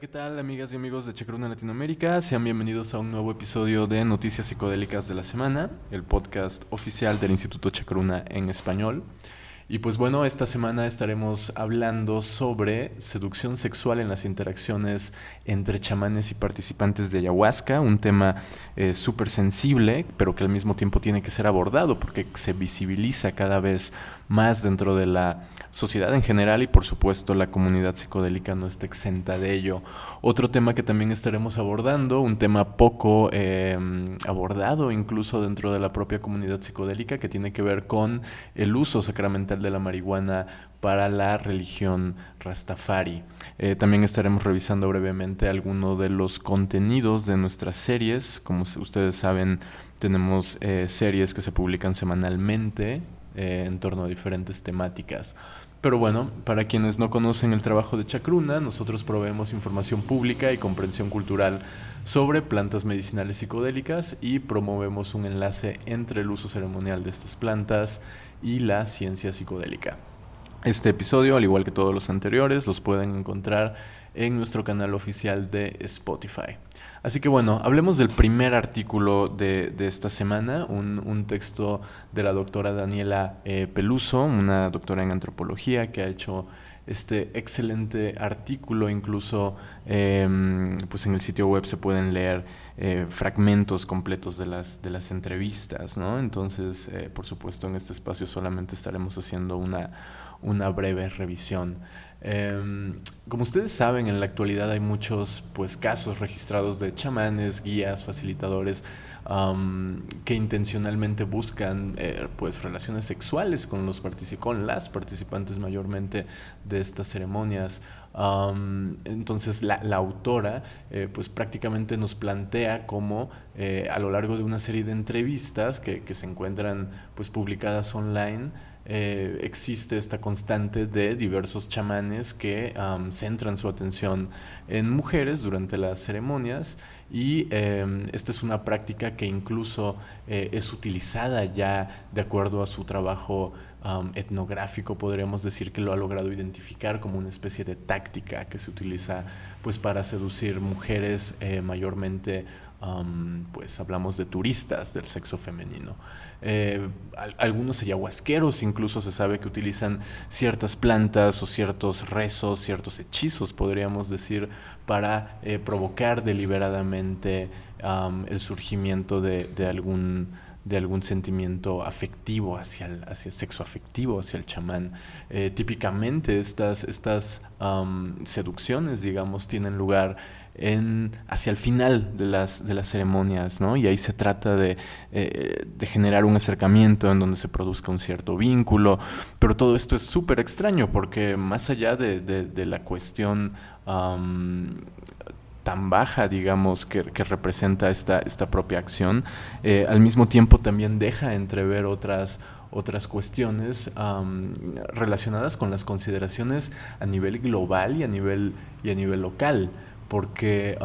¿qué tal amigas y amigos de Chacruna Latinoamérica? Sean bienvenidos a un nuevo episodio de Noticias Psicodélicas de la Semana, el podcast oficial del Instituto Chacruna en español. Y pues bueno, esta semana estaremos hablando sobre seducción sexual en las interacciones entre chamanes y participantes de ayahuasca, un tema eh, súper sensible, pero que al mismo tiempo tiene que ser abordado porque se visibiliza cada vez más dentro de la sociedad en general y por supuesto la comunidad psicodélica no está exenta de ello. Otro tema que también estaremos abordando, un tema poco em, abordado incluso dentro de la propia comunidad psicodélica que tiene que ver con el uso sacramental de la marihuana para la religión Rastafari. Eh, también estaremos revisando brevemente algunos de los contenidos de nuestras series. Como ustedes saben, tenemos eh, series que se publican semanalmente eh, en torno a diferentes temáticas. Pero bueno, para quienes no conocen el trabajo de Chacruna, nosotros proveemos información pública y comprensión cultural sobre plantas medicinales psicodélicas y promovemos un enlace entre el uso ceremonial de estas plantas y la ciencia psicodélica. Este episodio, al igual que todos los anteriores, los pueden encontrar en nuestro canal oficial de Spotify. Así que bueno, hablemos del primer artículo de, esta semana, un, texto de la doctora Daniela eh, Peluso, una doctora en antropología que ha hecho este excelente artículo, incluso em, pues en el sitio web se pueden leer eh, fragmentos completos de las, de las entrevistas, ¿no? Entonces, eh, por supuesto, en este espacio solamente estaremos haciendo una, una breve revisión. Em, como ustedes saben, en la actualidad hay muchos pues, casos registrados de chamanes, guías, facilitadores que intencionalmente buscan eh, pues, relaciones sexuales con, los con las participantes mayormente de estas ceremonias. entonces la, autora eh, pues prácticamente nos plantea cómo eh, a lo largo de una serie de entrevistas que, que se encuentran pues publicadas online eh, existe esta constante de diversos chamanes que centran su atención en mujeres durante las ceremonias y em, esta es una práctica que incluso eh, es utilizada ya de acuerdo a su trabajo etnográfico, podríamos decir que lo ha logrado identificar como una especie de táctica que se utiliza pues para seducir mujeres eh, pues hablamos de turistas del sexo femenino. Eh, algunos ayahuasqueros incluso se sabe que utilizan ciertas plantas o ciertos rezos, ciertos hechizos, podríamos decir, para eh, provocar deliberadamente el surgimiento de, algún de algún sentimiento afectivo hacia el, hacia sexo afectivo, hacia el chamán. Eh, típicamente estas, estas seducciones, digamos, tienen lugar en, hacia el final de las, de las ceremonias, ¿no? Y ahí se trata de, eh, de generar un acercamiento en donde se produzca un cierto vínculo, pero todo esto es súper extraño porque más allá de, de, la cuestión tan baja, digamos, que, que, representa esta, esta propia acción, eh, al mismo tiempo también deja entrever otras otras cuestiones relacionadas con las consideraciones a nivel global y a nivel, y a nivel local porque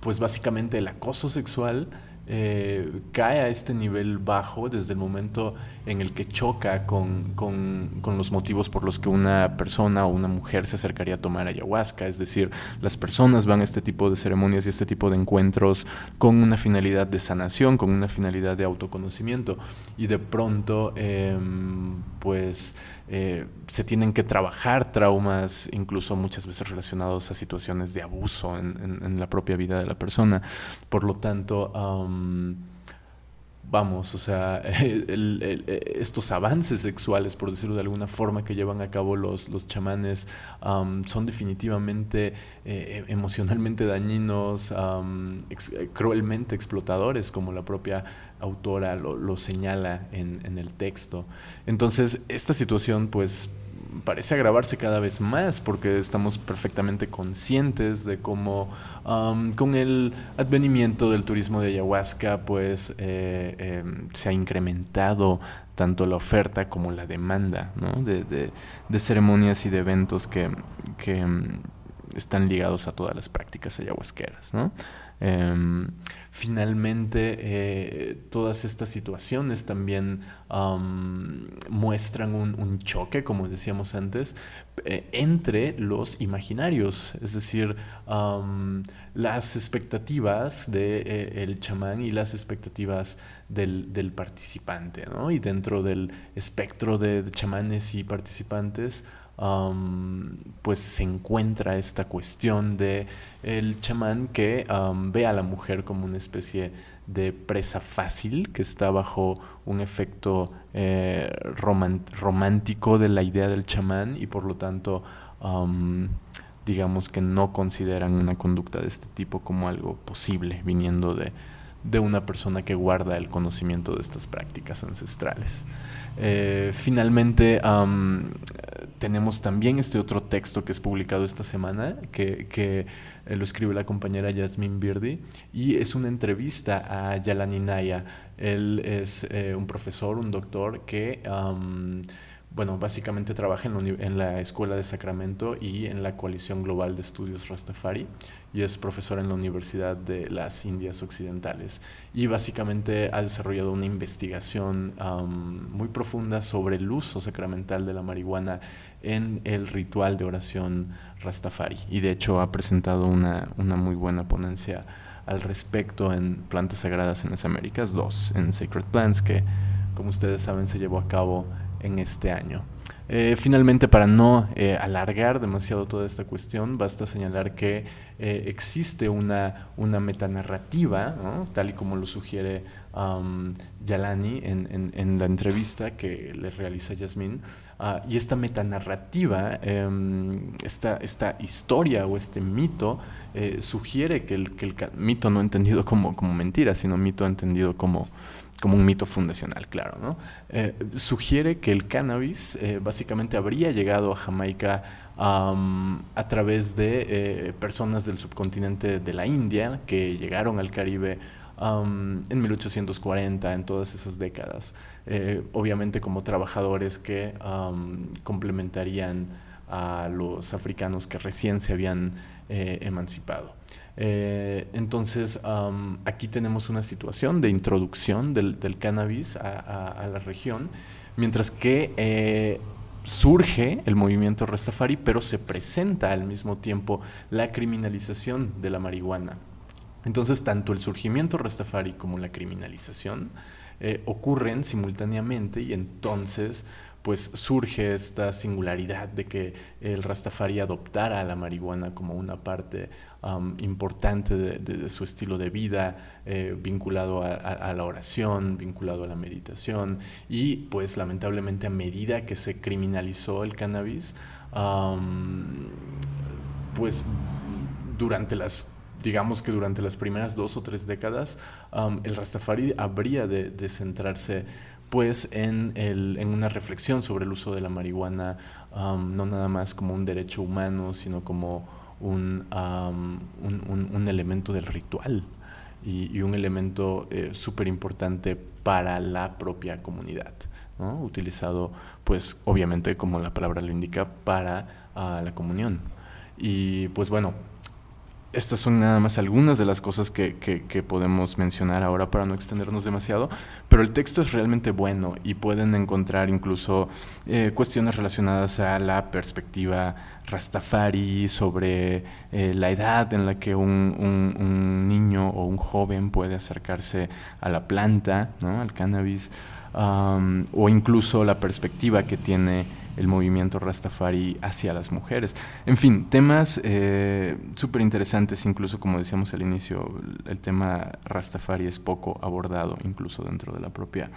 pues básicamente el acoso sexual eh, cae a este nivel bajo desde el momento en el que choca con, con, los motivos por los que una persona o una mujer se acercaría a tomar ayahuasca. Es decir, las personas van a este tipo de ceremonias y este tipo de encuentros con una finalidad de sanación, con una finalidad de autoconocimiento. Y de pronto, em, pues eh, se tienen que trabajar traumas, incluso muchas veces relacionados a situaciones de abuso en, la propia vida de la persona. Por lo tanto, vamos, o sea, estos avances sexuales, por decirlo de alguna forma, que llevan a cabo los, los chamanes, son definitivamente eh, emocionalmente dañinos, cruelmente explotadores, como la propia autora lo, señala en, el texto. Entonces, esta situación pues parece agravarse cada vez más porque estamos perfectamente conscientes de cómo con el advenimiento del turismo de ayahuasca pues eh, em, se ha incrementado tanto la oferta como la demanda ¿no? de, de, ceremonias y de eventos que, que em, están ligados a todas las prácticas ayahuasqueras. Em, finalmente, eh, todas estas situaciones también muestran un, choque, como decíamos antes, eh, entre los imaginarios, es decir, las expectativas del de, el chamán y las expectativas del, participante, ¿no? Y dentro del espectro de, chamanes y participantes, pues se encuentra esta cuestión de el chamán que ve a la mujer como una especie de presa fácil que está bajo un efecto eh, romántico de la idea del chamán y por lo tanto digamos que no consideran una conducta de este tipo como algo posible viniendo de, de una persona que guarda el conocimiento de estas prácticas ancestrales. Eh, finalmente, tenemos también este otro texto que es publicado esta semana, que, eh, lo escribe la compañera Yasmin Birdi, y es una entrevista a Yalani Naya. Él es eh, un profesor, un doctor que bueno, básicamente trabaja en la, Escuela de Sacramento y en la Coalición Global de Estudios Rastafari y es profesor en la Universidad de las Indias Occidentales. Y básicamente ha desarrollado una investigación muy profunda sobre el uso sacramental de la marihuana en el ritual de oración Rastafari. Y de hecho ha presentado una, una muy buena ponencia al respecto en Plantas Sagradas en las Américas, dos, en Sacred Plants, que como ustedes saben se llevó a cabo en este año. Eh, finalmente, para no eh, alargar demasiado toda esta cuestión, basta señalar que eh, existe una, una metanarrativa, tal y como lo sugiere Yalani en, la entrevista que le realiza Yasmín, ah, y esta metanarrativa, em, esta, esta historia o este mito, sugiere que el, que el, mito no entendido como, como mentira, sino mito entendido como como un mito fundacional, claro, ¿no? Eh, sugiere que el cannabis eh, básicamente habría llegado a Jamaica a través de eh, personas del subcontinente de la India que llegaron al Caribe en 1840, en todas esas décadas, obviamente como trabajadores que complementarían a los africanos que recién se habían emancipado. Eh, entonces, aquí tenemos una situación de introducción del, cannabis a, la región, mientras que eh, surge el movimiento Rastafari, pero se presenta al mismo tiempo la criminalización de la marihuana. Entonces, tanto el surgimiento Rastafari como la criminalización eh, ocurren simultáneamente y entonces pues surge esta singularidad de que el Rastafari adoptara a la marihuana como una parte importante de, su estilo de vida, eh, vinculado a, la oración, vinculado a la meditación. Y pues lamentablemente a medida que se criminalizó el cannabis, pues durante las digamos que durante las primeras dos o tres décadas, el Rastafari habría de, centrarse pues en, el, en, una reflexión sobre el uso de la marihuana, no nada más como un derecho humano, sino como un, un, elemento del ritual y, un elemento eh, súper importante para la propia comunidad, utilizado pues obviamente como la palabra lo indica para ah, la comunión. Y pues bueno, estas son nada más algunas de las cosas que, podemos mencionar ahora para no extendernos demasiado, pero el texto es realmente bueno y pueden encontrar incluso eh, cuestiones relacionadas a la perspectiva Rastafari, sobre eh, la edad en la que un, niño o un joven puede acercarse a la planta, ¿no? al cannabis, o incluso la perspectiva que tiene el movimiento Rastafari hacia las mujeres. En fin, temas eh, súper interesantes, incluso como decíamos al inicio, el tema Rastafari es poco abordado, incluso dentro de la propia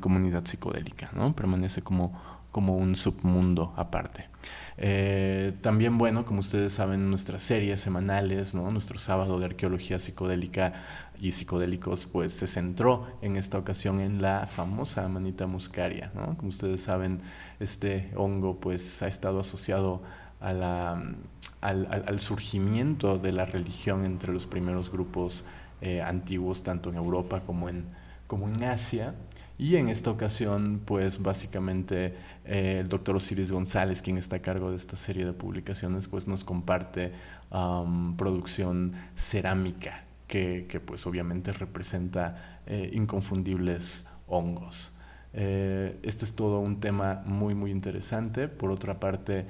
comunidad psicodélica, ¿no? permanece como, como un submundo aparte. Eh, también, bueno, como ustedes saben, nuestras series semanales, ¿no? nuestro sábado de arqueología psicodélica y psicodélicos, pues se centró en esta ocasión en la famosa manita muscaria. ¿no? Como ustedes saben, este hongo pues ha estado asociado a la, al, surgimiento de la religión entre los primeros grupos eh, antiguos, tanto en Europa como en, como en Asia Y en esta ocasión, pues básicamente eh, el doctor Osiris González, quien está a cargo de esta serie de publicaciones, pues nos comparte producción cerámica, que, pues obviamente representa eh, inconfundibles hongos. Eh, este es todo un tema muy, muy interesante. Por otra parte,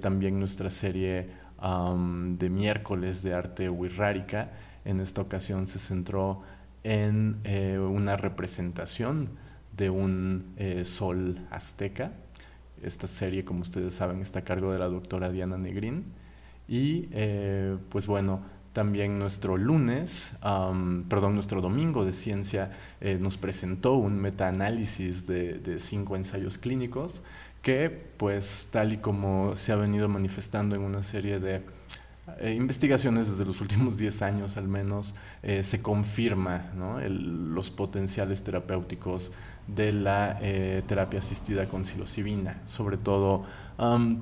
también nuestra serie de miércoles de arte wixárika en esta ocasión se centró en eh, una representación de un eh, sol azteca. Esta serie, como ustedes saben, está a cargo de la doctora Diana Negrín. Y eh, pues bueno, también nuestro lunes, perdón, nuestro domingo de ciencia nos presentó un metaanálisis de, de cinco ensayos clínicos que, pues tal y como se ha venido manifestando en una serie de eh, investigaciones desde los últimos 10 años al menos eh, se confirma los potenciales terapéuticos de la eh, terapia asistida con psilocibina, sobre todo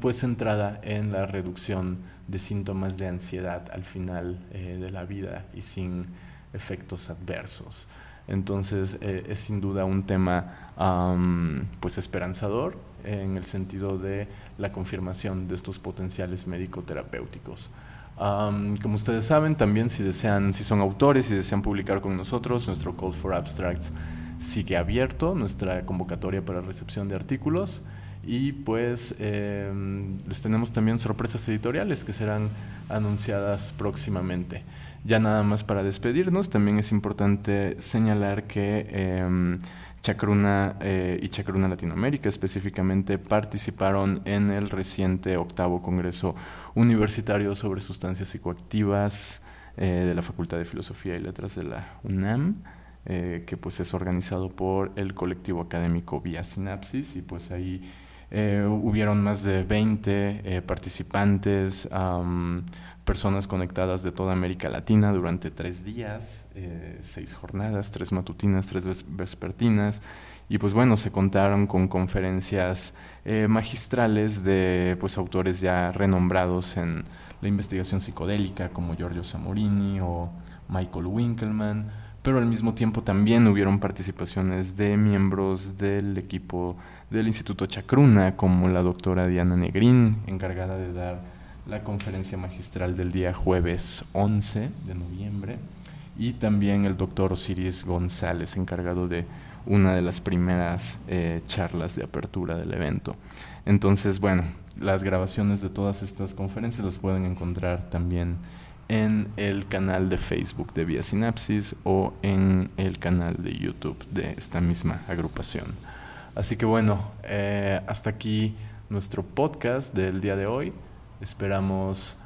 pues centrada en la reducción de síntomas de ansiedad al final de la vida y sin efectos adversos. Entonces es sin duda un tema pues esperanzador en el sentido de la confirmación de estos potenciales médico-terapéuticos como ustedes saben, también si desean, si son autores y desean publicar con nosotros, nuestro Call for Abstracts sigue abierto, nuestra convocatoria para recepción de artículos. Y pues em, les tenemos también sorpresas editoriales que serán anunciadas próximamente. Ya nada más para despedirnos, también es importante señalar que eh, Chacruna eh, y Chacruna Latinoamérica específicamente participaron en el reciente octavo Congreso Universitario sobre Sustancias Psicoactivas eh, de la Facultad de Filosofía y Letras de la UNAM, eh, que pues es organizado por el colectivo académico Vía Sinapsis y pues ahí hubieron más de 20 participantes personas conectadas de toda América Latina durante tres días, eh, seis jornadas, tres matutinas, tres vespertinas. Y pues bueno, se contaron con conferencias eh, magistrales de pues, autores ya renombrados en la investigación psicodélica como Giorgio Samorini o Michael Winkelmann, pero al mismo tiempo también hubieron participaciones de miembros del equipo del Instituto Chacruna, como la doctora Diana Negrín, encargada de dar la conferencia magistral del día jueves 11 de noviembre y también el doctor Osiris González, encargado de una de las primeras eh, charlas de apertura del evento. Entonces, bueno, las grabaciones de todas estas conferencias las pueden encontrar también en el canal de Facebook de Vía Sinapsis o en el canal de YouTube de esta misma agrupación. Así que bueno, eh, hasta aquí nuestro podcast del día de hoy. Esperamos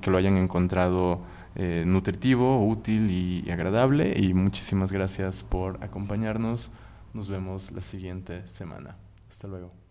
que lo hayan encontrado eh, nutritivo, útil y, agradable. Y muchísimas gracias por acompañarnos. Nos vemos la siguiente semana. Hasta luego.